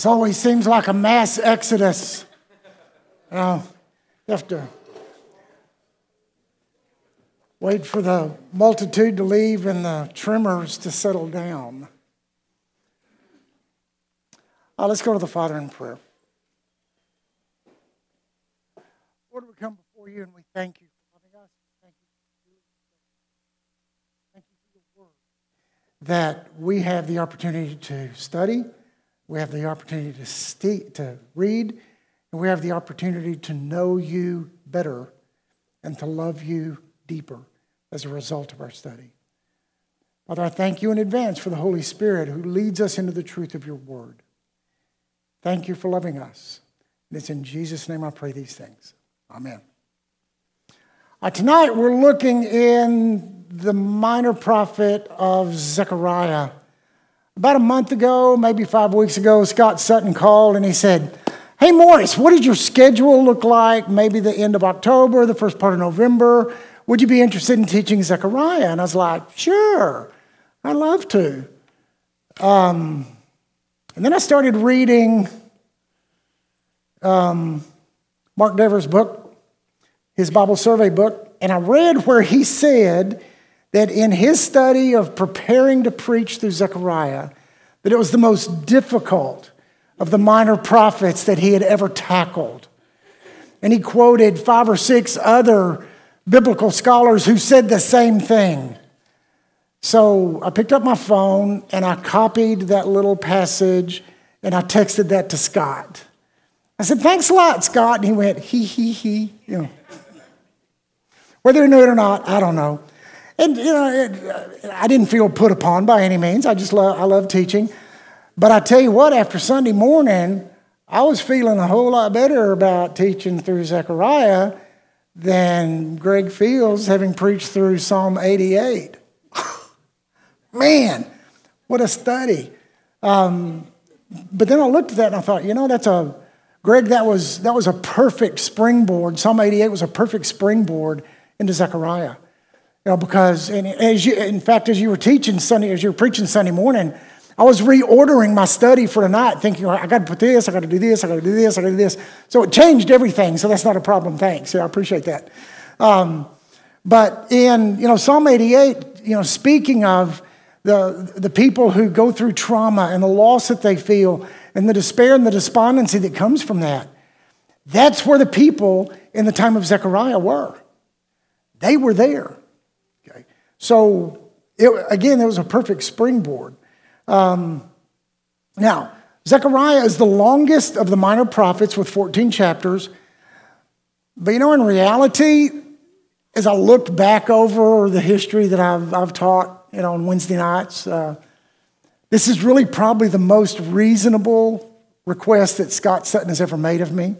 This always seems like a mass exodus. You know, have to wait for the multitude to leave and the tremors to settle down. Uh, let's go to the Father in prayer. Lord, we come before you and we thank you for loving us. Thank you Thank you for your word. That we have the opportunity to study, we have the opportunity to, to read, and we have the opportunity to know you better and to love you deeper as a result of our study. Father, I thank you in advance for the Holy Spirit who leads us into the truth of your word. Thank you for loving us. And it's in Jesus' name I pray these things. Amen. Uh, tonight we're looking in the minor prophet of Zechariah. About a month ago, maybe five weeks ago, Scott Sutton called and he said, Hey, Morris, what did your schedule look like? Maybe the end of October, the first part of November. Would you be interested in teaching Zechariah? And I was like, Sure, I'd love to. Um, and then I started reading um, Mark Dever's book, his Bible survey book, and I read where he said that in his study of preparing to preach through Zechariah, that it was the most difficult of the minor prophets that he had ever tackled. And he quoted five or six other biblical scholars who said the same thing. So I picked up my phone and I copied that little passage and I texted that to Scott. I said, Thanks a lot, Scott. And he went, He, he, he. You know. Whether he knew it or not, I don't know. And, you know, it, I didn't feel put upon by any means. I just love, I love teaching. But I tell you what, after Sunday morning, I was feeling a whole lot better about teaching through Zechariah than Greg Fields having preached through Psalm 88. Man, what a study. Um, but then I looked at that and I thought, you know, that's a, Greg, that was, that was a perfect springboard. Psalm 88 was a perfect springboard into Zechariah. You know, because, and as you, in fact, as you were teaching Sunday, as you were preaching Sunday morning, I was reordering my study for tonight, thinking, I got to put this, I got to do this, I got to do this, I got to do this. So it changed everything. So that's not a problem. Thanks. Yeah, I appreciate that. Um, but in, you know, Psalm 88, you know, speaking of the, the people who go through trauma and the loss that they feel and the despair and the despondency that comes from that, that's where the people in the time of Zechariah were. They were there. So, it, again, it was a perfect springboard. Um, now, Zechariah is the longest of the minor prophets with 14 chapters. But you know, in reality, as I looked back over the history that I've, I've taught, you know, on Wednesday nights, uh, this is really probably the most reasonable request that Scott Sutton has ever made of me.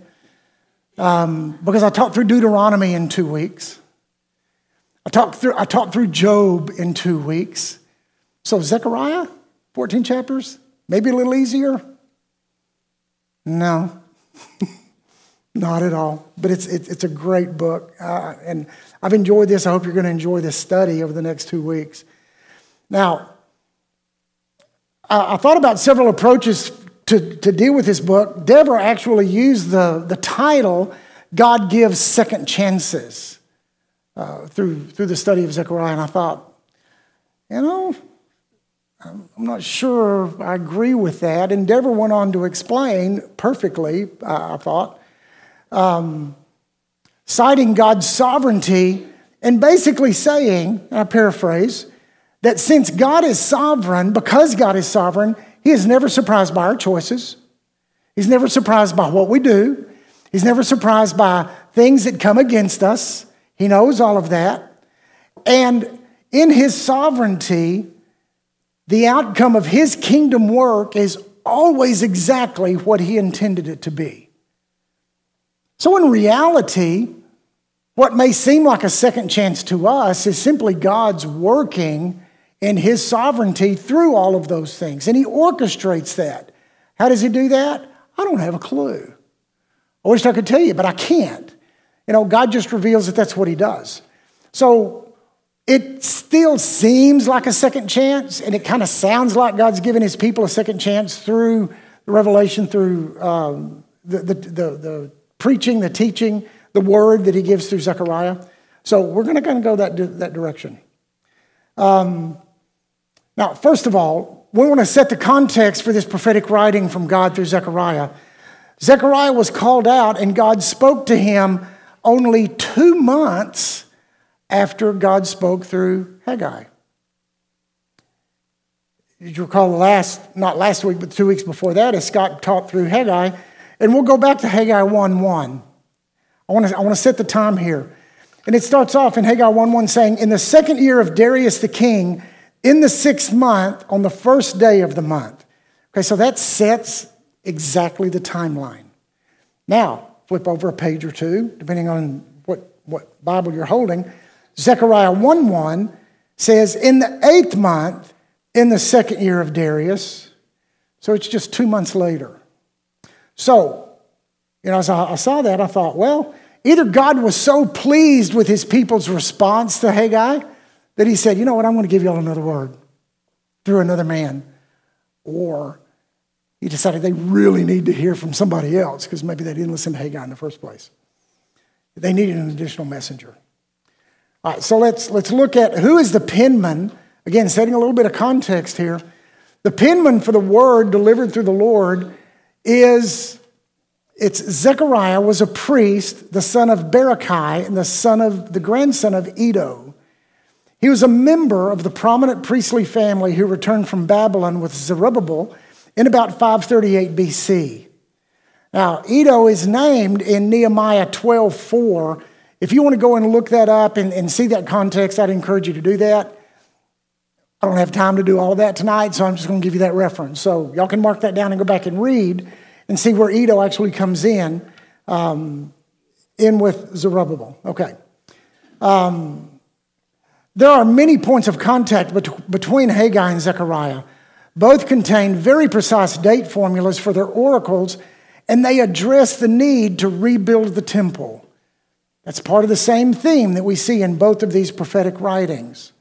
Um, because I taught through Deuteronomy in two weeks. I talked through, I talked through Job in two weeks. So Zechariah, 14 chapters, maybe a little easier? No, not at all. But it's, it's, it's a great book. Uh, and I've enjoyed this. I hope you're going to enjoy this study over the next two weeks. Now, I, I thought about several approaches to, to deal with this book. Deborah actually used the, the title, God Gives Second Chances, uh, through, through the study of Zechariah. And I thought, you know, I'm not sure I agree with that. Deborah went on to explain perfectly, I thought, um, citing God's sovereignty and basically saying, I paraphrase, that since God is sovereign, because God is sovereign, He is never surprised by our choices. He's never surprised by what we do. He's never surprised by things that come against us. He knows all of that. And in His sovereignty, the outcome of his kingdom work is always exactly what he intended it to be. So, in reality, what may seem like a second chance to us is simply God's working in his sovereignty through all of those things. And he orchestrates that. How does he do that? I don't have a clue. I wish I could tell you, but I can't. You know, God just reveals that that's what he does. So, it still seems like a second chance, and it kind of sounds like God's given his people a second chance through the the revelation through um, the, the, the, the, preaching, the teaching, the word that he gives through Zechariah. So we're going to kind of go that, that direction. Um, now, first of all, we want to set the context for this prophetic writing from God through Zechariah. Zechariah was called out, and God spoke to him only two months after God spoke through Haggai. Did you recall last, not last week, but two weeks before that, as Scott taught through Haggai? And we'll go back to Haggai 1 1. I want to, I want to set the time here. And it starts off in Haggai 1 1 saying, In the second year of Darius the king, in the sixth month, on the first day of the month. Okay, so that sets exactly the timeline. Now, flip over a page or two, depending on what, what Bible you're holding. Zechariah 1 1 says, In the eighth month, in the second year of Darius. So it's just two months later. So, you know, as I saw that, I thought, well, either God was so pleased with his people's response to Haggai that he said, you know what, I'm going to give y'all another word through another man. Or he decided they really need to hear from somebody else because maybe they didn't listen to Haggai in the first place. They needed an additional messenger. All right, so let's, let's look at who is the penman. Again, setting a little bit of context here. The penman for the word delivered through the Lord is it's Zechariah was a priest, the son of Berechiah, and the son of the grandson of Iddo. He was a member of the prominent priestly family who returned from Babylon with Zerubbabel in about 538 BC. Now, Iddo is named in Nehemiah 12:4. If you want to go and look that up and, and see that context, I'd encourage you to do that. I don't have time to do all that tonight, so I'm just going to give you that reference. So y'all can mark that down and go back and read and see where Iddo actually comes in, um, in with Zerubbabel. Okay. Um, there are many points of contact bet- between Haggai and Zechariah. Both contain very precise date formulas for their oracles, and they address the need to rebuild the temple. That's part of the same theme that we see in both of these prophetic writings.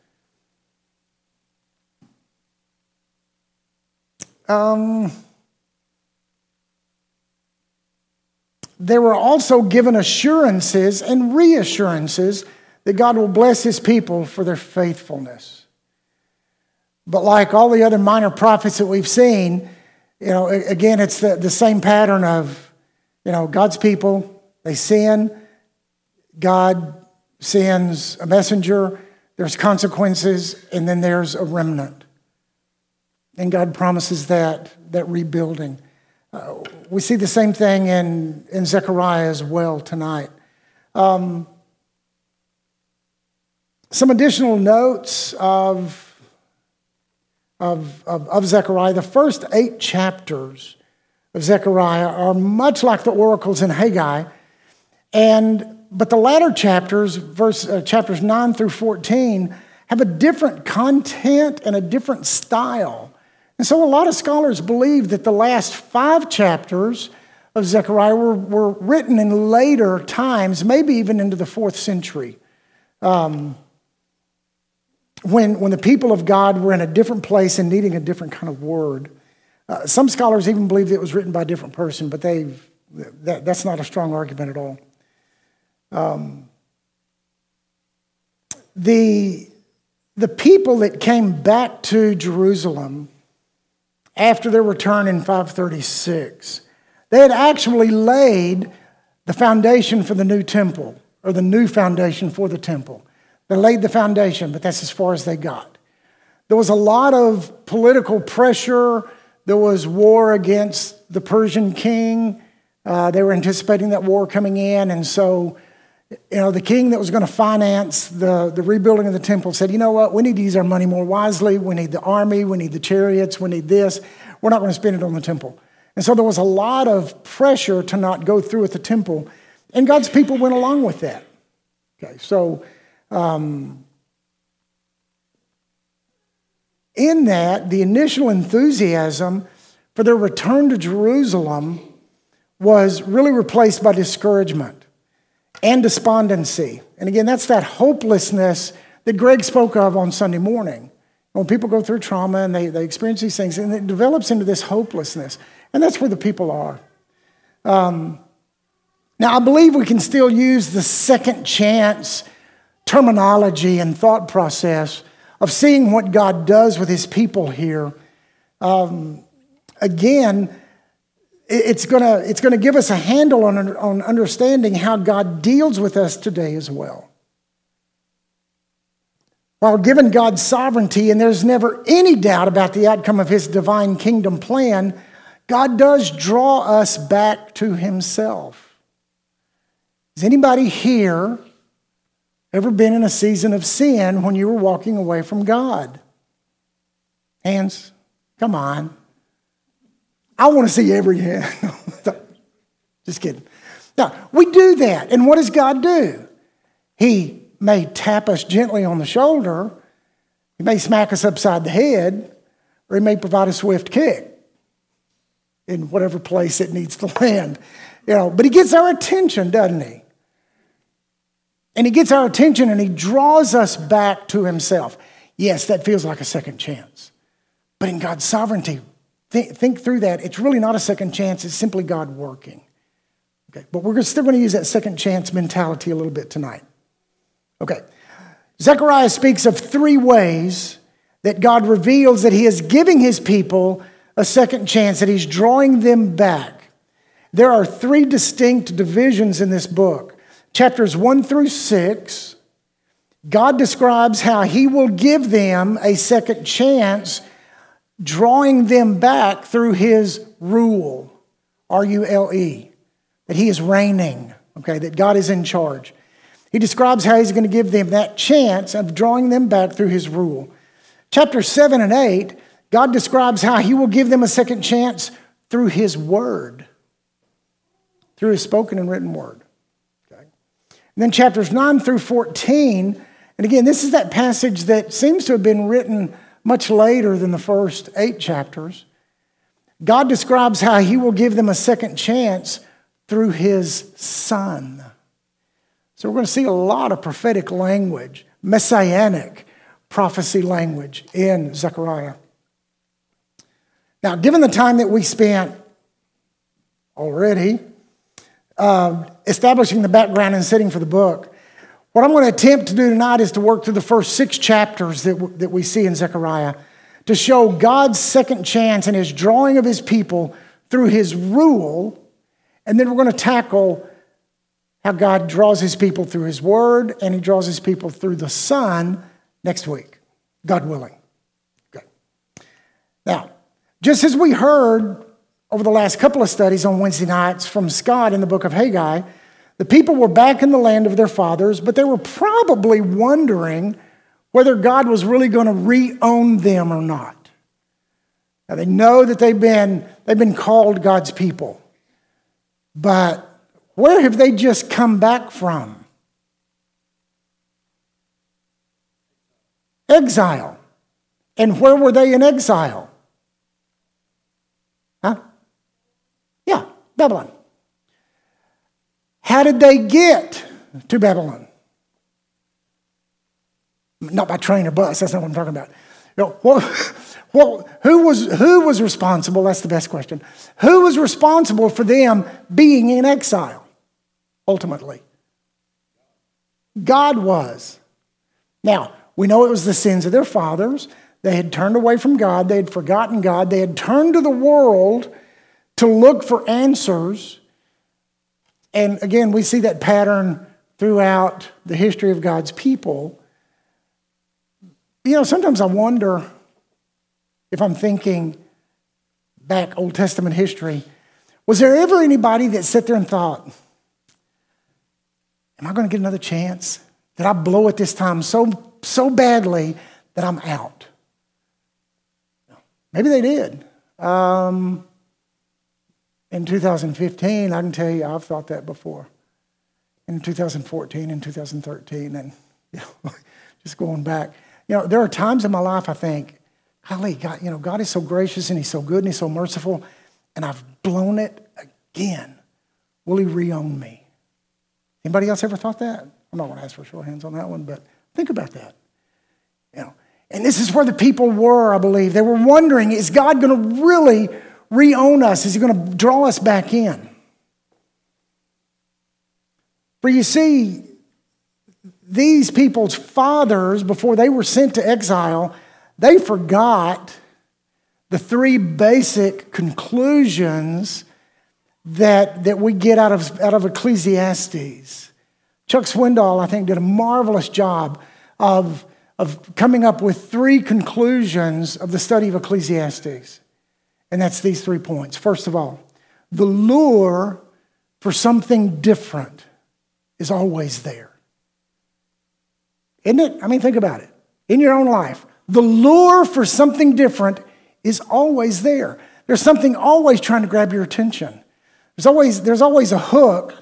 Um, they were also given assurances and reassurances that God will bless his people for their faithfulness. But like all the other minor prophets that we've seen, you know, again, it's the, the same pattern of, you know, God's people, they sin, God sends a messenger, there's consequences, and then there's a remnant. And God promises that, that rebuilding. Uh, we see the same thing in, in Zechariah as well tonight. Um, some additional notes of, of, of, of Zechariah. The first eight chapters of Zechariah are much like the oracles in Haggai, and but the latter chapters, verse, uh, chapters 9 through 14, have a different content and a different style. And so a lot of scholars believe that the last five chapters of Zechariah were, were written in later times, maybe even into the fourth century. Um, when, when the people of God were in a different place and needing a different kind of word. Uh, some scholars even believe it was written by a different person, but they that, that's not a strong argument at all. Um, the, the people that came back to Jerusalem after their return in 536, they had actually laid the foundation for the new temple, or the new foundation for the temple. They laid the foundation, but that's as far as they got. There was a lot of political pressure. There was war against the Persian king. Uh, they were anticipating that war coming in. And so, you know, the king that was going to finance the, the rebuilding of the temple said, you know what, we need to use our money more wisely. We need the army, we need the chariots, we need this. We're not going to spend it on the temple. And so there was a lot of pressure to not go through with the temple. And God's people went along with that. Okay, so um, in that, the initial enthusiasm for their return to Jerusalem was really replaced by discouragement and despondency. And again, that's that hopelessness that Greg spoke of on Sunday morning. When people go through trauma and they, they experience these things, and it develops into this hopelessness. And that's where the people are. Um, now, I believe we can still use the second chance terminology and thought process of seeing what God does with his people here. Um, again, it's going to it's gonna give us a handle on, on understanding how God deals with us today as well. While given God's sovereignty, and there's never any doubt about the outcome of his divine kingdom plan, God does draw us back to himself. Is anybody here ever been in a season of sin when you were walking away from God? Hands, come on. I want to see every hand. Just kidding. Now, we do that. And what does God do? He may tap us gently on the shoulder, He may smack us upside the head, or He may provide a swift kick in whatever place it needs to land. You know, but He gets our attention, doesn't He? And He gets our attention and He draws us back to Himself. Yes, that feels like a second chance. But in God's sovereignty, Think, think through that. It's really not a second chance, it's simply God working. Okay, but we're still going to use that second chance mentality a little bit tonight. Okay, Zechariah speaks of three ways that God reveals that he is giving his people a second chance, that he's drawing them back. There are three distinct divisions in this book. Chapters 1 through 6, God describes how he will give them a second chance drawing them back through his rule, R U L E, that he is reigning, okay, that God is in charge. He describes how he's going to give them that chance of drawing them back through his rule. Chapter 7 and 8, God describes how he will give them a second chance through his word, through his spoken and written word. And then chapters 9 through 14, and again, this is that passage that seems to have been written much later than the first eight chapters. God describes how he will give them a second chance through his son. So we're going to see a lot of prophetic language, messianic prophecy language in Zechariah. Now, given the time that we spent already uh, establishing the background and setting for the book, what I'm going to attempt to do tonight is to work through the first six chapters that, w- that we see in Zechariah to show God's second chance and his drawing of his people through his rule. And then we're going to tackle how God draws his people through his word and he draws his people through the Son next week, God willing. Okay. Now, just as we heard over the last couple of studies on Wednesday nights from Scott in the book of Haggai, the people were back in the land of their fathers, but they were probably wondering whether God was really going to re-own them or not. Now they know that they've been, they've been called God's people. But where have they just come back from? Exile. And where were they in exile? Huh? Yeah, Babylon. How did they get to Babylon? Not by train or bus, that's not what I'm talking about. You well, who, was, who was responsible? That's the best question. Who was responsible for them being in exile, ultimately? God was. Now, we know it was the sins of their fathers. They had turned away from God, they had forgotten God, they had turned to the world to look for answers and again, we see that pattern throughout the history of God's people. You know, sometimes I wonder if I'm thinking back Old Testament history, was there ever anybody that sat there and thought, Am I going to get another chance? Did I blow it this time so, so badly that I'm out? Maybe they did. Um, in 2015, I can tell you, I've thought that before. In 2014 and 2013, and you know, just going back, you know, there are times in my life I think, golly, God, you know, God is so gracious and He's so good and He's so merciful, and I've blown it again. Will He reown me? Anybody else ever thought that? I'm not going to ask for show of hands on that one, but think about that. You know, And this is where the people were, I believe. They were wondering is God going to really reown us? Is he going to draw us back in? For you see, these people's fathers, before they were sent to exile, they forgot the three basic conclusions that, that we get out of, out of Ecclesiastes. Chuck Swindoll, I think, did a marvelous job of, of coming up with three conclusions of the study of Ecclesiastes. And that's these three points. First of all, the lure for something different is always there. Isn't it? I mean, think about it. In your own life, the lure for something different is always there. There's something always trying to grab your attention. There's always, there's always a hook,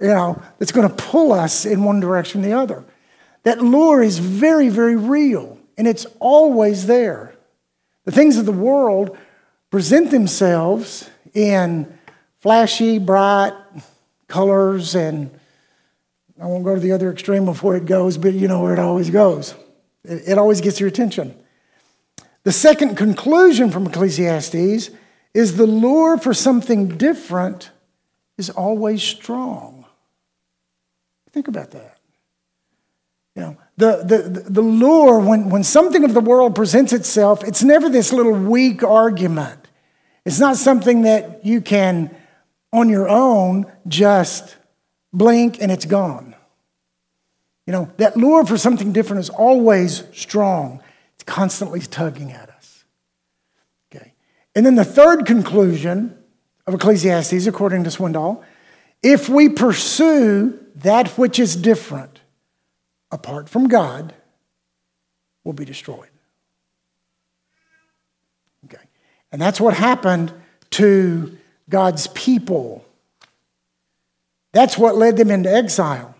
you know, that's going to pull us in one direction or the other. That lure is very, very real, and it's always there. The things of the world present themselves in flashy, bright colors, and I won't go to the other extreme of where it goes, but you know where it always goes. It, it always gets your attention. The second conclusion from Ecclesiastes is the lure for something different is always strong. Think about that. You know, the, the, the lure, when, when something of the world presents itself, it's never this little weak argument. It's not something that you can, on your own, just blink and it's gone. You know, that lure for something different is always strong it's constantly tugging at us. Okay. And then the third conclusion of Ecclesiastes, according to Swindoll, if we pursue that which is different apart from God, will be destroyed. Okay. And that's what happened to God's people. That's what led them into exile.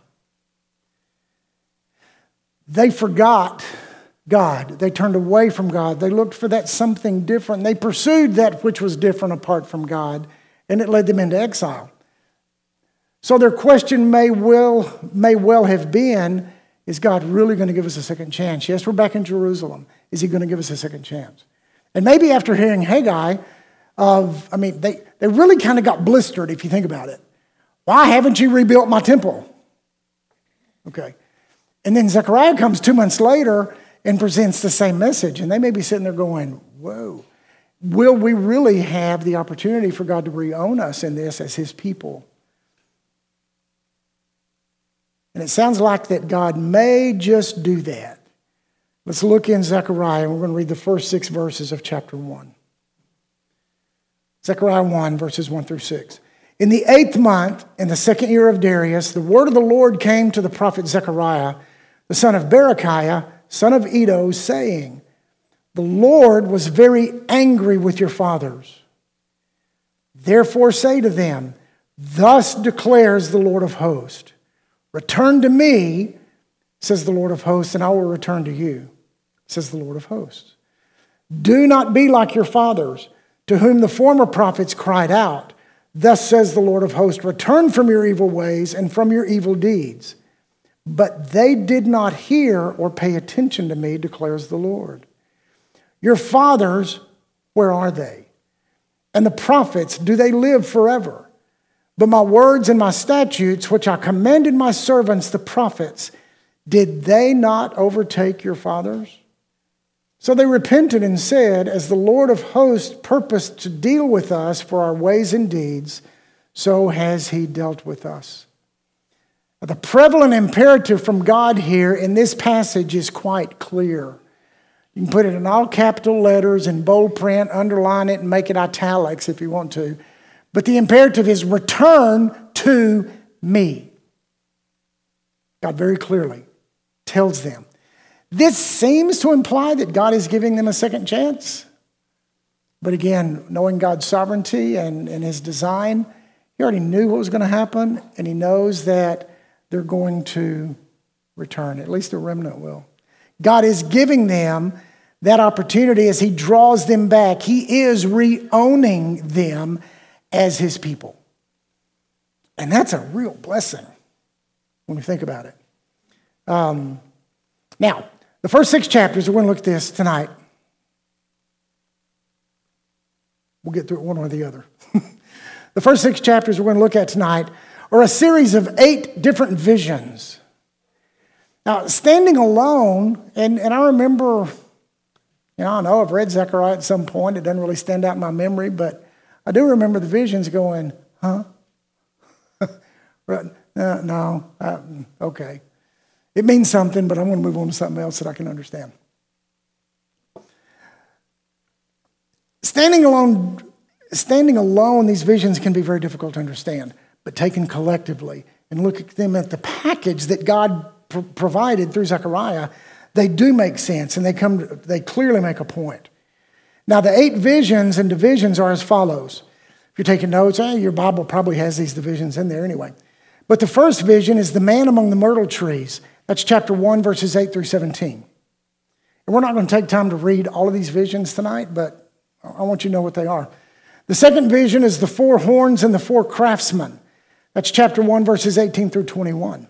They forgot God. They turned away from God. They looked for that something different. They pursued that which was different apart from God, and it led them into exile. So their question may well, may well have been Is God really going to give us a second chance? Yes, we're back in Jerusalem. Is He going to give us a second chance? And maybe after hearing Haggai, of, I mean, they, they really kind of got blistered if you think about it. Why haven't you rebuilt my temple? Okay. And then Zechariah comes two months later and presents the same message. And they may be sitting there going, Whoa, will we really have the opportunity for God to reown us in this as His people? And it sounds like that God may just do that. Let's look in Zechariah, and we're going to read the first six verses of chapter 1. Zechariah 1, verses 1 through 6. In the eighth month, in the second year of Darius, the word of the Lord came to the prophet Zechariah, the son of Berechiah son of Iddo, saying, The Lord was very angry with your fathers. Therefore say to them, Thus declares the Lord of hosts Return to me, says the Lord of hosts, and I will return to you, says the Lord of hosts. Do not be like your fathers, to whom the former prophets cried out. Thus says the Lord of hosts Return from your evil ways and from your evil deeds. But they did not hear or pay attention to me, declares the Lord. Your fathers, where are they? And the prophets, do they live forever? But my words and my statutes, which I commanded my servants, the prophets, did they not overtake your fathers? So they repented and said, As the Lord of hosts purposed to deal with us for our ways and deeds, so has he dealt with us. The prevalent imperative from God here in this passage is quite clear. You can put it in all capital letters in bold print, underline it, and make it italics if you want to. But the imperative is return to me. God very clearly tells them. This seems to imply that God is giving them a second chance. But again, knowing God's sovereignty and, and his design, he already knew what was going to happen, and he knows that they're going to return. At least the remnant will. God is giving them that opportunity as He draws them back. He is reowning them as His people. And that's a real blessing when we think about it. Um, now, The first six chapters, we're going to look at this tonight. We'll get through it one way or the other. the first six chapters we're going to look at tonight are a series of eight different visions. Now, standing alone, and, and I remember, you know, I know I've read Zechariah at some point. It doesn't really stand out in my memory, but I do remember the visions going, huh? no, no uh, okay. It means something, but I'm going to move on to something else that I can understand. Standing alone, standing alone, these visions can be very difficult to understand, but taken collectively and look at them at the package that God pr- provided through Zechariah, they do make sense and they come they clearly make a point. Now the eight visions and divisions are as follows. If you're taking notes, eh, your Bible probably has these divisions in there anyway. But the first vision is the man among the myrtle trees. That's chapter 1, verses 8 through 17. And we're not going to take time to read all of these visions tonight, but I want you to know what they are. The second vision is the four horns and the four craftsmen. That's chapter 1, verses 18 through 21.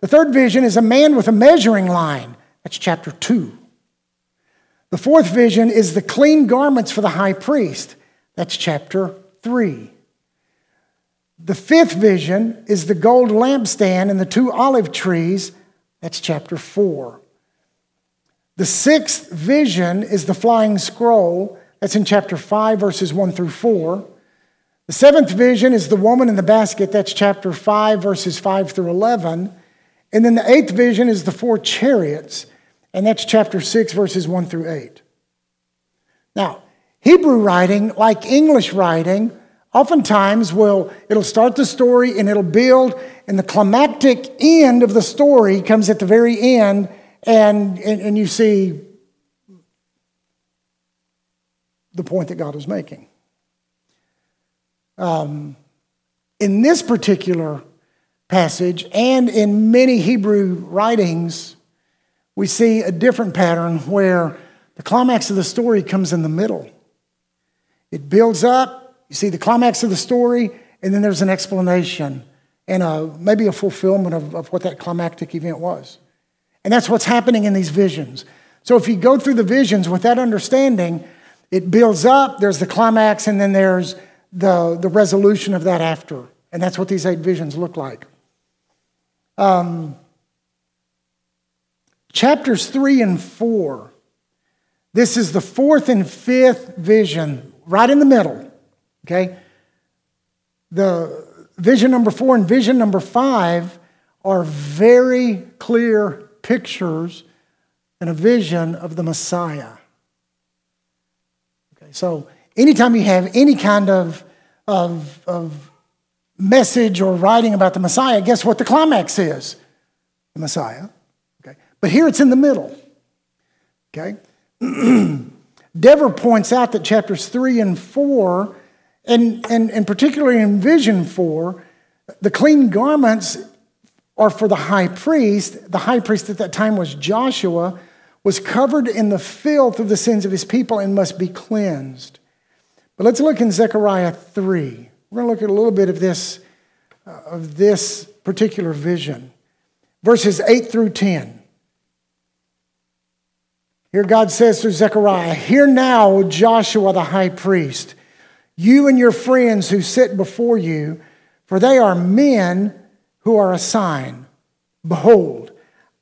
The third vision is a man with a measuring line. That's chapter 2. The fourth vision is the clean garments for the high priest. That's chapter 3. The fifth vision is the gold lampstand and the two olive trees. That's chapter 4. The sixth vision is the flying scroll. That's in chapter 5, verses 1 through 4. The seventh vision is the woman in the basket. That's chapter 5, verses 5 through 11. And then the eighth vision is the four chariots. And that's chapter 6, verses 1 through 8. Now, Hebrew writing, like English writing, oftentimes will it'll start the story and it'll build and the climactic end of the story comes at the very end and, and, and you see the point that god is making um, in this particular passage and in many hebrew writings we see a different pattern where the climax of the story comes in the middle it builds up you see the climax of the story, and then there's an explanation and a, maybe a fulfillment of, of what that climactic event was. And that's what's happening in these visions. So if you go through the visions with that understanding, it builds up, there's the climax, and then there's the, the resolution of that after. And that's what these eight visions look like. Um, chapters three and four, this is the fourth and fifth vision, right in the middle. Okay? The vision number four and vision number five are very clear pictures and a vision of the Messiah. Okay, so anytime you have any kind of, of, of message or writing about the Messiah, guess what the climax is? The Messiah. But here it's in the middle. Okay. Dever points out that chapters three and four and, and, and particularly in Vision 4, the clean garments are for the high priest. The high priest at that time was Joshua, was covered in the filth of the sins of his people and must be cleansed. But let's look in Zechariah 3. We're going to look at a little bit of this, uh, of this particular vision. Verses 8 through 10. Here God says through Zechariah, Hear now, Joshua the high priest you and your friends who sit before you, for they are men who are a sign. Behold,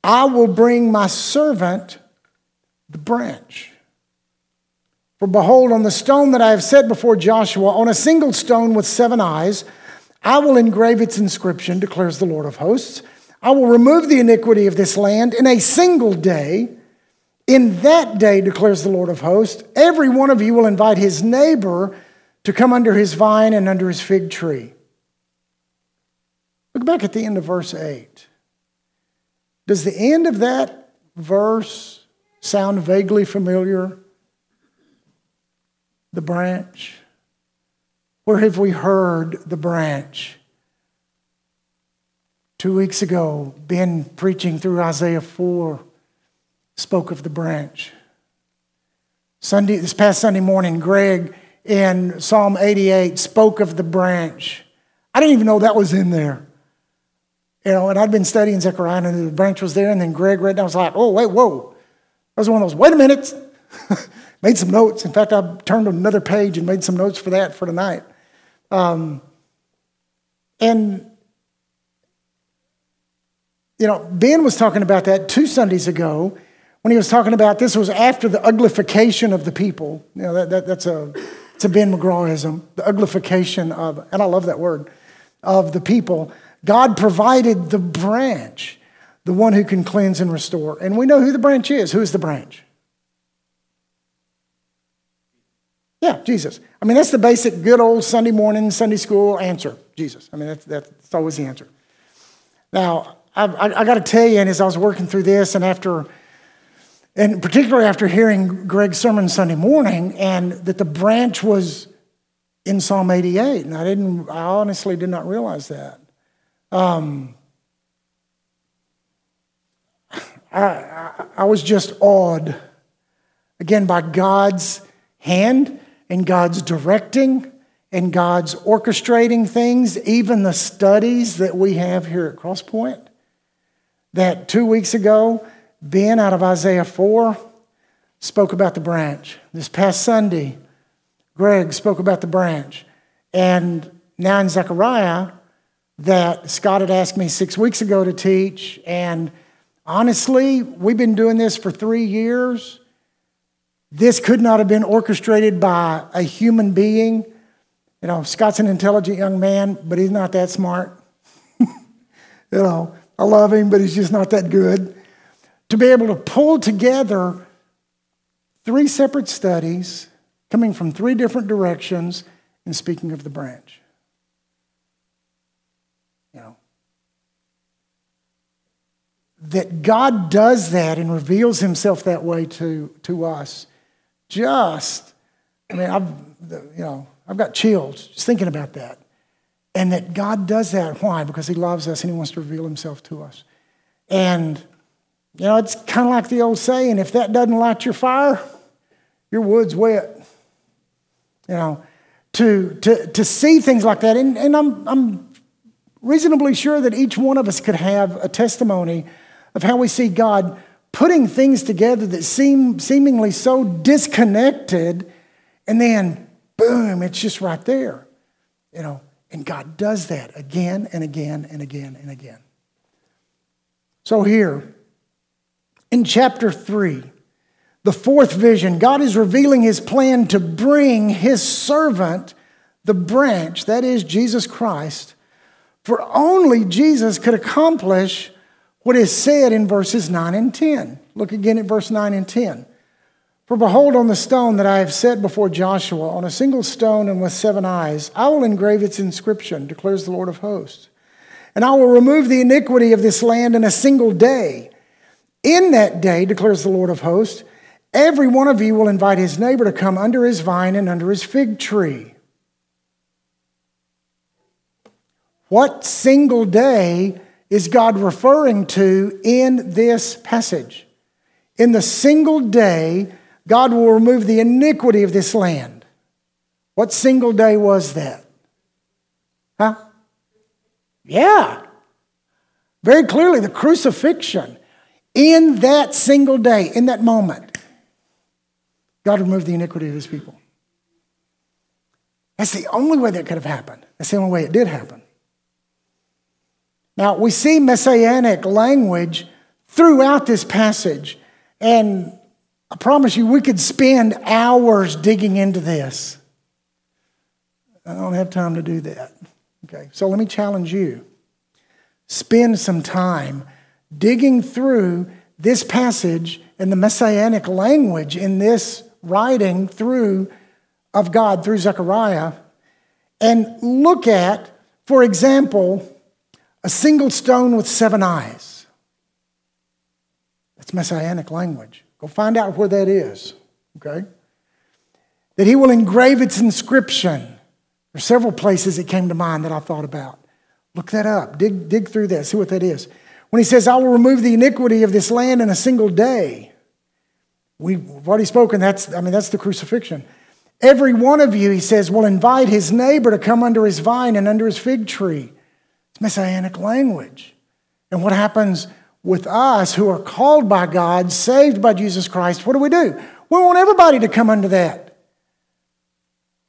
I will bring my servant the branch. For behold, on the stone that I have set before Joshua, on a single stone with seven eyes, I will engrave its inscription, declares the Lord of hosts. I will remove the iniquity of this land in a single day. In that day, declares the Lord of hosts, every one of you will invite his neighbor to come under his vine and under his fig tree. Look back at the end of verse 8. Does the end of that verse sound vaguely familiar? The branch. Where have we heard the branch? Two weeks ago, Ben preaching through Isaiah 4 spoke of the branch. Sunday, this past Sunday morning, Greg in Psalm 88 spoke of the branch. I didn't even know that was in there. You know, and I'd been studying Zechariah and the branch was there, and then Greg read and I was like, oh, wait, whoa. That was one of those, wait a minute, made some notes. In fact, I turned to another page and made some notes for that for tonight. Um, and, you know, Ben was talking about that two Sundays ago when he was talking about this was after the uglification of the people. You know, that, that, that's a, it's a Ben McGrawism, the uglification of, and I love that word, of the people. God provided the branch, the one who can cleanse and restore. And we know who the branch is. Who is the branch? Yeah, Jesus. I mean, that's the basic good old Sunday morning, Sunday school answer Jesus. I mean, that's, that's always the answer. Now, I, I, I got to tell you, and as I was working through this, and after, and particularly after hearing Greg's sermon Sunday morning, and that the branch was in Psalm 88, and I didn't, I honestly did not realize that. Um, I, I, I was just awed, again, by God's hand and God's directing and God's orchestrating things, even the studies that we have here at Crosspoint. That two weeks ago, Ben out of Isaiah 4 spoke about the branch. This past Sunday, Greg spoke about the branch. And now in Zechariah, that Scott had asked me six weeks ago to teach. And honestly, we've been doing this for three years. This could not have been orchestrated by a human being. You know, Scott's an intelligent young man, but he's not that smart. you know, I love him, but he's just not that good. To be able to pull together three separate studies coming from three different directions and speaking of the branch. You know, that God does that and reveals himself that way to, to us. Just, I mean, I've, you know, I've got chills just thinking about that. And that God does that. Why? Because He loves us and He wants to reveal Himself to us. And, you know, it's kind of like the old saying if that doesn't light your fire, your wood's wet. You know, to, to, to see things like that. And, and I'm, I'm reasonably sure that each one of us could have a testimony of how we see God putting things together that seem seemingly so disconnected, and then boom, it's just right there. You know, and God does that again and again and again and again. So here, in chapter 3, the fourth vision, God is revealing his plan to bring his servant, the branch, that is Jesus Christ, for only Jesus could accomplish what is said in verses 9 and 10. Look again at verse 9 and 10. For behold, on the stone that I have set before Joshua, on a single stone and with seven eyes, I will engrave its inscription, declares the Lord of hosts. And I will remove the iniquity of this land in a single day. In that day, declares the Lord of hosts, every one of you will invite his neighbor to come under his vine and under his fig tree. What single day is God referring to in this passage? In the single day, God will remove the iniquity of this land. What single day was that? Huh? Yeah. Very clearly, the crucifixion. In that single day, in that moment, God removed the iniquity of his people. That's the only way that could have happened. That's the only way it did happen. Now, we see messianic language throughout this passage, and I promise you, we could spend hours digging into this. I don't have time to do that. Okay, so let me challenge you. Spend some time digging through this passage and the messianic language in this writing through of God through Zechariah and look at, for example, a single stone with seven eyes. That's messianic language. Go find out where that is, okay? That he will engrave its inscription. There's several places that came to mind that I thought about. Look that up. Dig, dig through that. See what that is. When he says, I will remove the iniquity of this land in a single day. We've already spoken. That's, I mean, that's the crucifixion. Every one of you, he says, will invite his neighbor to come under his vine and under his fig tree. It's messianic language. And what happens with us who are called by God, saved by Jesus Christ, what do we do? We want everybody to come under that.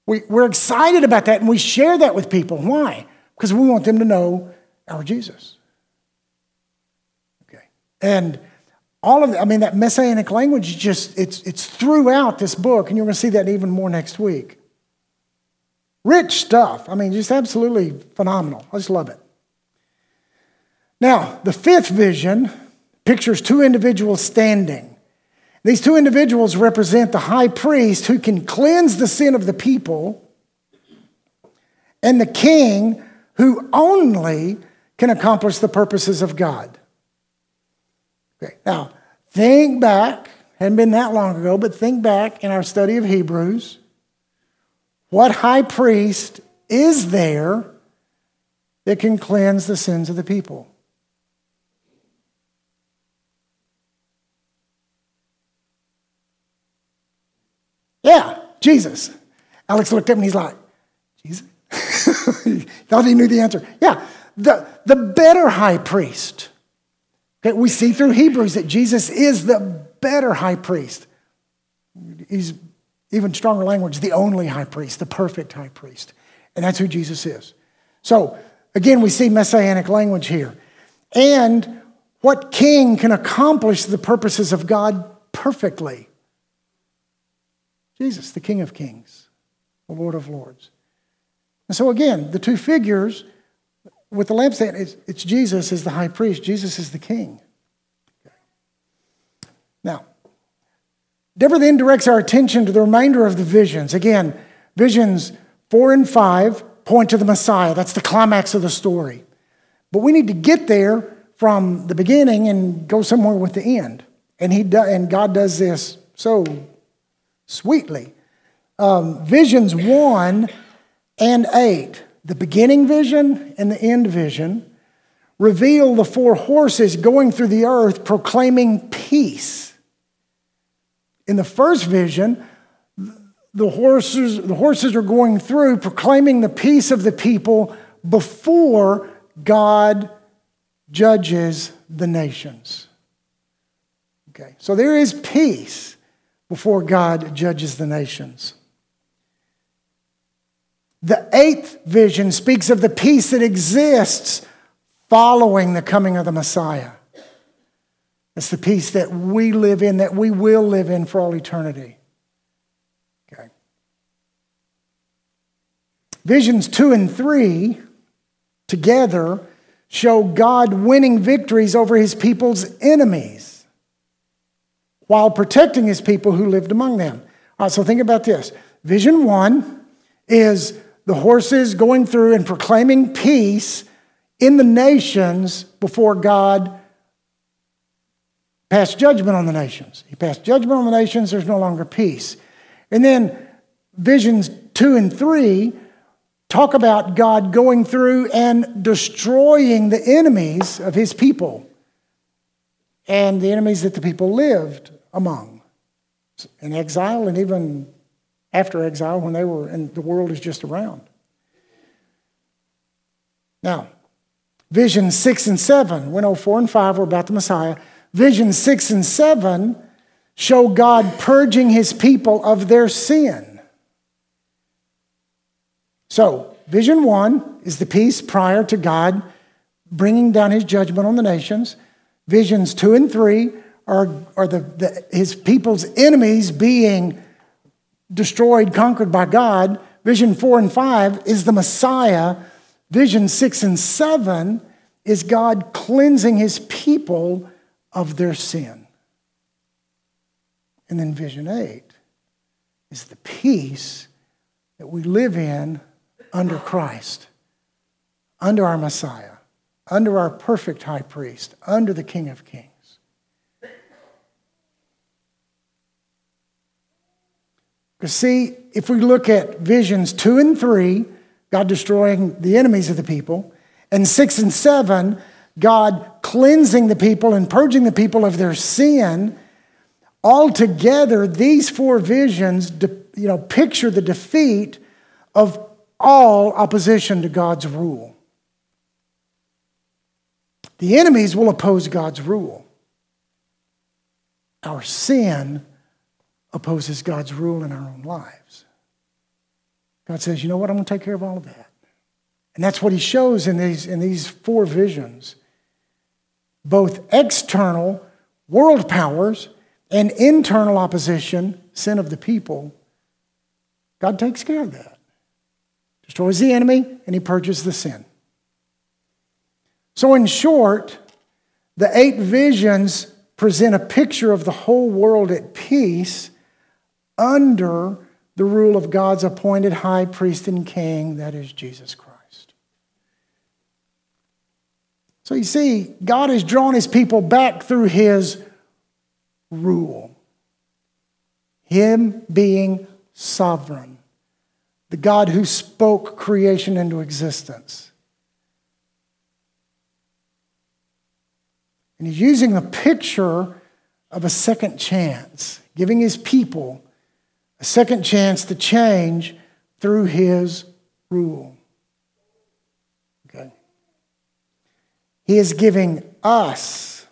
We, we're excited about that and we share that with people. Why? Because we want them to know our Jesus. And all of, I mean, that messianic language just, it's, it's throughout this book, and you're going to see that even more next week. Rich stuff. I mean, just absolutely phenomenal. I just love it. Now, the fifth vision pictures two individuals standing. These two individuals represent the high priest who can cleanse the sin of the people and the king who only can accomplish the purposes of God. Okay, now think back, hadn't been that long ago, but think back in our study of Hebrews. What high priest is there that can cleanse the sins of the people? Yeah, Jesus. Alex looked up and he's like, Jesus? Thought he knew the answer. Yeah, the, the better high priest. Okay, we see through Hebrews that Jesus is the better high priest. He's even stronger language, the only high priest, the perfect high priest. And that's who Jesus is. So, again, we see messianic language here. And what king can accomplish the purposes of God perfectly? Jesus, the King of Kings, the Lord of Lords. And so, again, the two figures with the lampstand, it's, it's Jesus as the high priest, Jesus is the king. Now, Deborah then directs our attention to the remainder of the visions. Again, visions four and five point to the Messiah. That's the climax of the story. But we need to get there from the beginning and go somewhere with the end. And, he do, and God does this so sweetly. Um, visions 1 and 8, the beginning vision and the end vision, reveal the four horses going through the earth proclaiming peace. In the first vision, the horses, the horses are going through proclaiming the peace of the people before God judges the nations. Okay, so there is peace before God judges the nations. The eighth vision speaks of the peace that exists following the coming of the Messiah. It's the peace that we live in, that we will live in for all eternity. Okay. Visions two and three together show God winning victories over his people's enemies while protecting his people who lived among them. All right, so think about this. Vision one is the horses going through and proclaiming peace in the nations before God passed judgment on the nations. He passed judgment on the nations, there's no longer peace. And then visions two and three talk about God going through and destroying the enemies of his people and the enemies that the people lived among in exile and even after exile when they were and the world is just around. Now, vision 6 and 7, when 04 and 5 were about the Messiah, vision 6 and 7 show God purging his people of their sin. So, vision 1 is the peace prior to God bringing down his judgment on the nations. Visions 2 and 3 are, are the, the, his people's enemies being destroyed, conquered by God. Vision 4 and 5 is the Messiah. Vision 6 and 7 is God cleansing his people of their sin. And then vision 8 is the peace that we live in under Christ, under our Messiah, under our perfect high priest, under the King of Kings. Because, see, if we look at visions two and three, God destroying the enemies of the people, and six and seven, God cleansing the people and purging the people of their sin, altogether, these four visions you know, picture the defeat of all opposition to God's rule. The enemies will oppose God's rule. Our sin opposes God's rule in our own lives. God says, you know what? I'm going to take care of all of that. And that's what he shows in these, in these four visions both external world powers and internal opposition, sin of the people. God takes care of that. Destroys the enemy and he purges the sin. So, in short, the eight visions present a picture of the whole world at peace under the rule of God's appointed high priest and king, that is Jesus Christ. So you see, God has drawn his people back through his rule, him being sovereign, the God who spoke creation into existence. And he's using the picture of a second chance, giving his people a second chance to change through his rule. Okay. He is giving us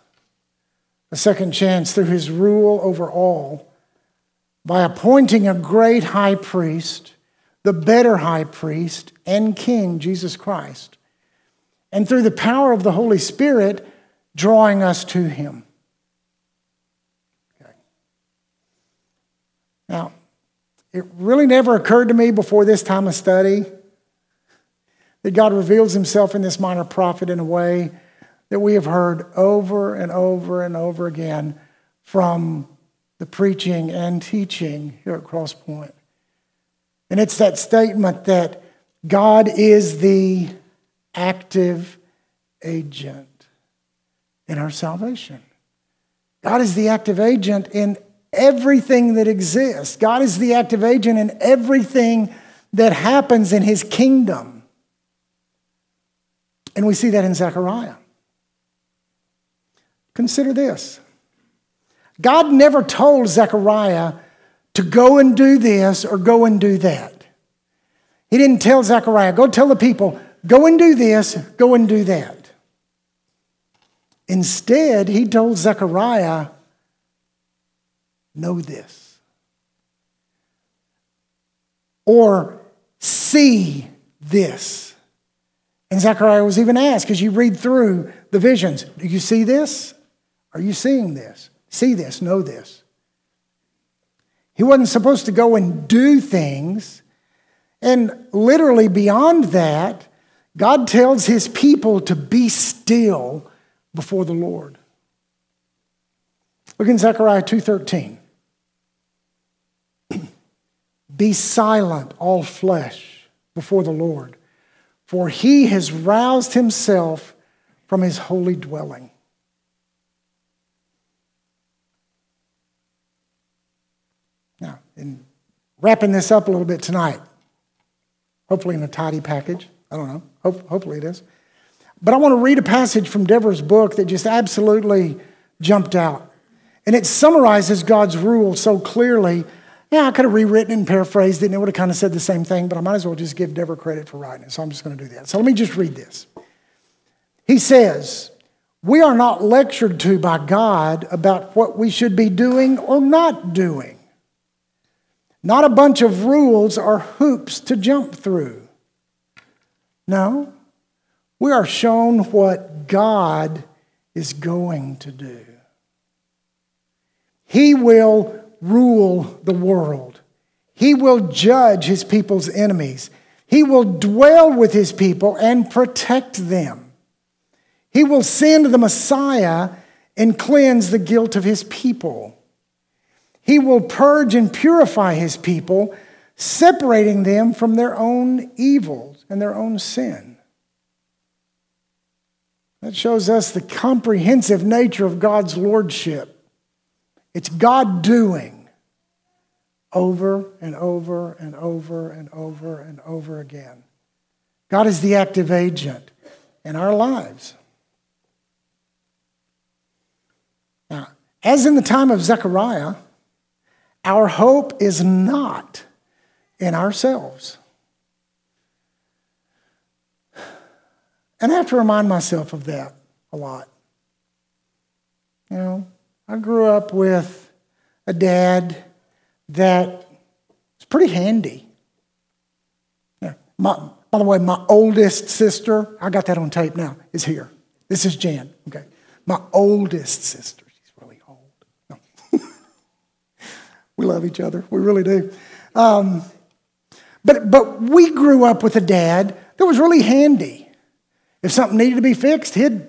a second chance through his rule over all by appointing a great high priest, the better high priest and king, Jesus Christ, and through the power of the Holy Spirit, drawing us to him. Okay. Now, it really never occurred to me before this time of study that God reveals himself in this minor prophet in a way that we have heard over and over and over again from the preaching and teaching here at Cross Point. And it's that statement that God is the active agent in our salvation. God is the active agent in everything that exists. God is the active agent in everything that happens in his kingdom. And we see that in Zechariah. Consider this God never told Zechariah to go and do this or go and do that. He didn't tell Zechariah, go tell the people, go and do this, go and do that. Instead, he told Zechariah, know this. Or see this. And Zechariah was even asked, as you read through the visions, do you see this? Are you seeing this? See this, know this. He wasn't supposed to go and do things. And literally beyond that, God tells his people to be still before the Lord. Look in Zechariah 2:13. Be silent, all flesh, before the Lord, for he has roused himself from his holy dwelling. Now, in wrapping this up a little bit tonight, hopefully in a tidy package. I don't know. Hope, hopefully it is. But I want to read a passage from Deborah's book that just absolutely jumped out. And it summarizes God's rule so clearly yeah, I could have rewritten and paraphrased it, and it would have kind of said the same thing, but I might as well just give Deborah credit for writing it. So I'm just going to do that. So let me just read this. He says, We are not lectured to by God about what we should be doing or not doing. Not a bunch of rules or hoops to jump through. No, we are shown what God is going to do. He will rule the world. He will judge his people's enemies. He will dwell with his people and protect them. He will send the Messiah and cleanse the guilt of his people. He will purge and purify his people, separating them from their own evils and their own sin. That shows us the comprehensive nature of God's lordship. It's God doing over and over and over and over and over again. God is the active agent in our lives. Now, as in the time of Zechariah, our hope is not in ourselves. And I have to remind myself of that a lot. You know, I grew up with a dad that was pretty handy. My, by the way, my oldest sister, I got that on tape now, is here. This is Jan, okay? My oldest sister, she's really old. No. we love each other, we really do. Um, but, but we grew up with a dad that was really handy. If something needed to be fixed, he'd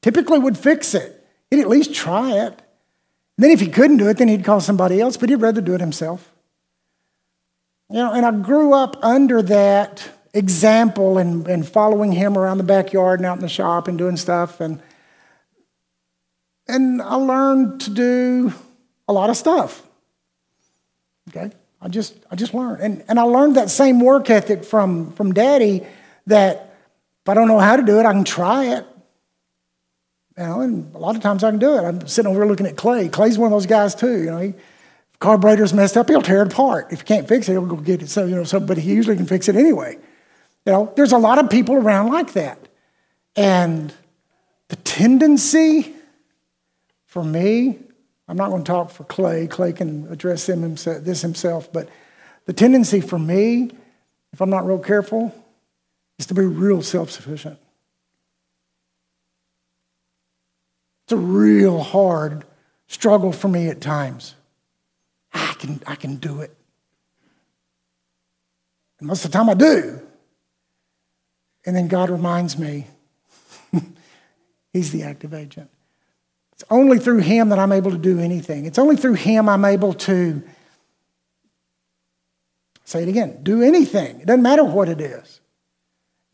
typically would fix it. He'd at least try it. And then if he couldn't do it, then he'd call somebody else, but he'd rather do it himself. You know, and I grew up under that example and, and following him around the backyard and out in the shop and doing stuff. And, and I learned to do a lot of stuff. Okay? I just, I just learned. And, and I learned that same work ethic from, from daddy that if I don't know how to do it, I can try it. You know, and a lot of times I can do it. I'm sitting over here looking at Clay. Clay's one of those guys too. You know, he, carburetor's messed up, he'll tear it apart. If you can't fix it, he'll go get it. So you know, so but he usually can fix it anyway. You know, there's a lot of people around like that, and the tendency for me I'm not going to talk for Clay. Clay can address himself, this himself. But the tendency for me, if I'm not real careful, is to be real self It's a real hard struggle for me at times. I can, I can do it. And most of the time I do. And then God reminds me He's the active agent. It's only through Him that I'm able to do anything. It's only through Him I'm able to, say it again, do anything. It doesn't matter what it is.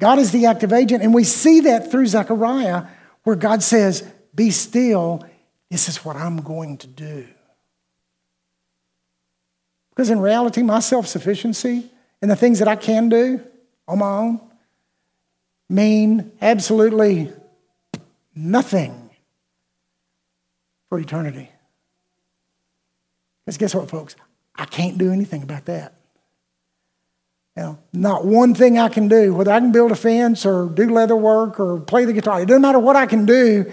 God is the active agent, and we see that through Zechariah, where God says, Be still, this is what I'm going to do. Because in reality, my self sufficiency and the things that I can do on my own mean absolutely nothing for eternity. Because guess what, folks? I can't do anything about that. You know, not one thing I can do, whether I can build a fence or do leather work or play the guitar, it doesn't matter what I can do,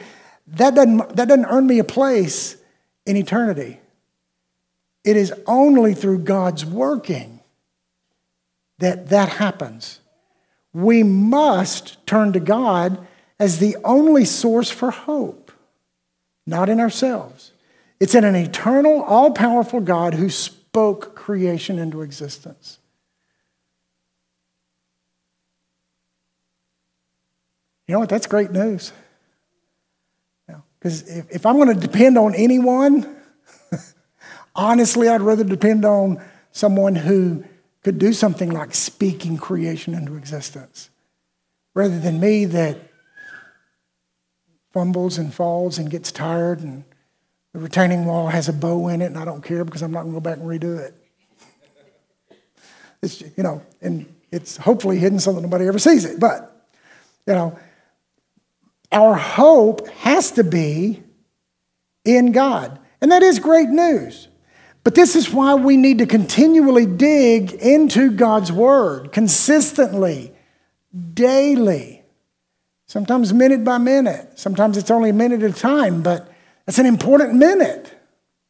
that doesn't, that doesn't earn me a place in eternity. It is only through God's working that that happens. We must turn to God as the only source for hope not in ourselves. It's in an eternal, all powerful God who spoke creation into existence. You know what? That's great news. Because if, if I'm going to depend on anyone, honestly, I'd rather depend on someone who could do something like speaking creation into existence rather than me that fumbles and falls and gets tired, and the retaining wall has a bow in it, and I don't care because I'm not going to go back and redo it. It's, you know, and it's hopefully hidden so that nobody ever sees it. But, you know, our hope has to be in God. And that is great news. But this is why we need to continually dig into God's Word consistently, daily. Sometimes minute by minute. Sometimes it's only a minute at a time, but it's an important minute.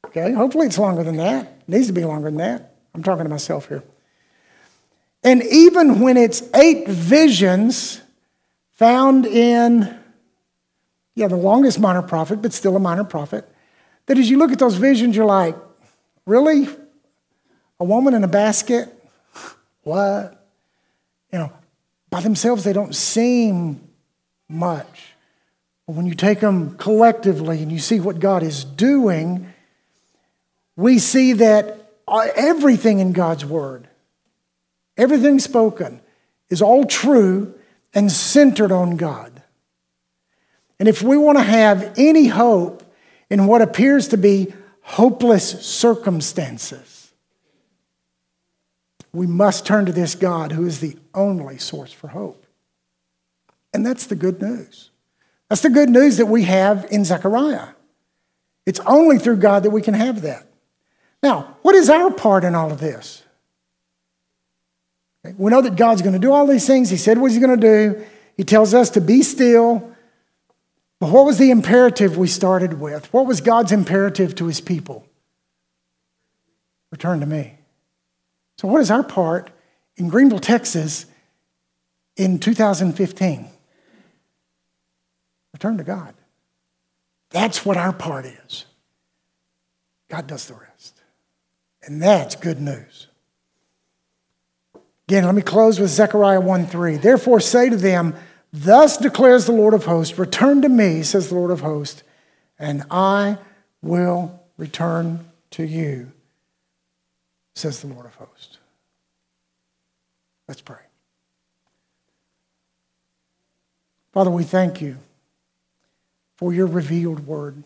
Okay, hopefully it's longer than that. It needs to be longer than that. I'm talking to myself here. And even when it's eight visions found in, yeah, the longest minor prophet, but still a minor prophet, that as you look at those visions, you're like, really? A woman in a basket? What? You know, by themselves, they don't seem much. But when you take them collectively and you see what God is doing, we see that uh, everything in God's Word, everything spoken, is all true and centered on God. And if we want to have any hope in what appears to be hopeless circumstances, we must turn to this God who is the only source for hope. And that's the good news. That's the good news that we have in Zechariah. It's only through God that we can have that. Now, what is our part in all of this? We know that God's going to do all these things. He said what He's going to do. He tells us to be still But what was the imperative we started with? What was God's imperative to his people? Return to me. So, what is our part in Greenville, Texas in 2015? Return to God. That's what our part is. God does the rest. And that's good news. Again, let me close with Zechariah 1 3. Therefore, say to them, Thus declares the Lord of hosts, Return to me, says the Lord of hosts, and I will return to you, says the Lord of hosts. Let's pray. Father, we thank you for your revealed word.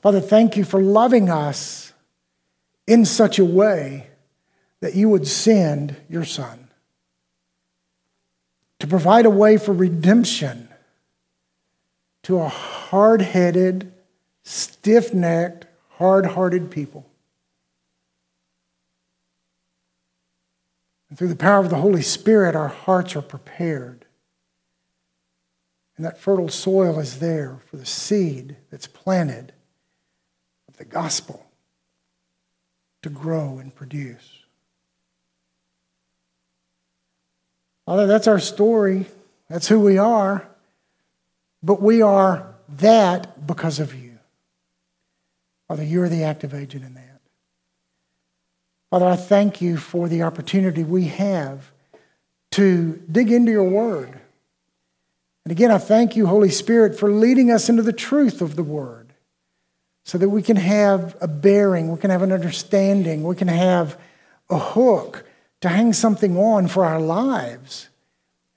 Father, thank you for loving us in such a way that you would send your Son to provide a way for redemption to a hard headed, stiff necked, hard hearted people. And through the power of the Holy Spirit, our hearts are prepared. And that fertile soil is there for the seed that's planted of the gospel to grow and produce. Father, that's our story. That's who we are. But we are that because of you. Father, you are the active agent in that. Father, I thank you for the opportunity we have to dig into your word. And again, I thank you, Holy Spirit, for leading us into the truth of the word so that we can have a bearing, we can have an understanding, we can have a hook to hang something on for our lives.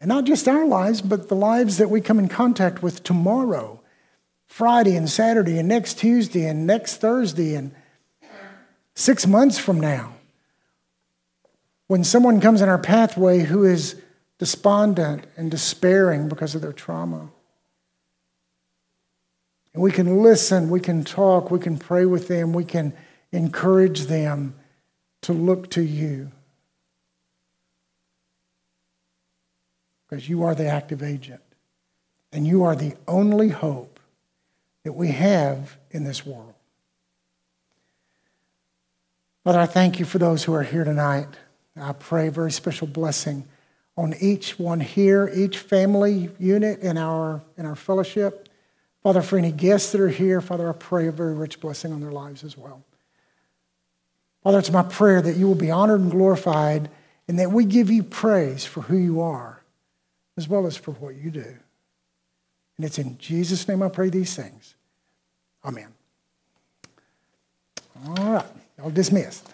And not just our lives, but the lives that we come in contact with tomorrow, Friday and Saturday, and next Tuesday, and next Thursday, and six months from now. When someone comes in our pathway who is despondent and despairing because of their trauma, and we can listen, we can talk, we can pray with them, we can encourage them to look to you. Because you are the active agent, and you are the only hope that we have in this world. Father, I thank you for those who are here tonight. I pray a very special blessing on each one here, each family unit in our, in our fellowship. Father, for any guests that are here, Father, I pray a very rich blessing on their lives as well. Father, it's my prayer that you will be honored and glorified and that we give you praise for who you are as well as for what you do. And it's in Jesus' name I pray these things. Amen. All right, y'all dismissed.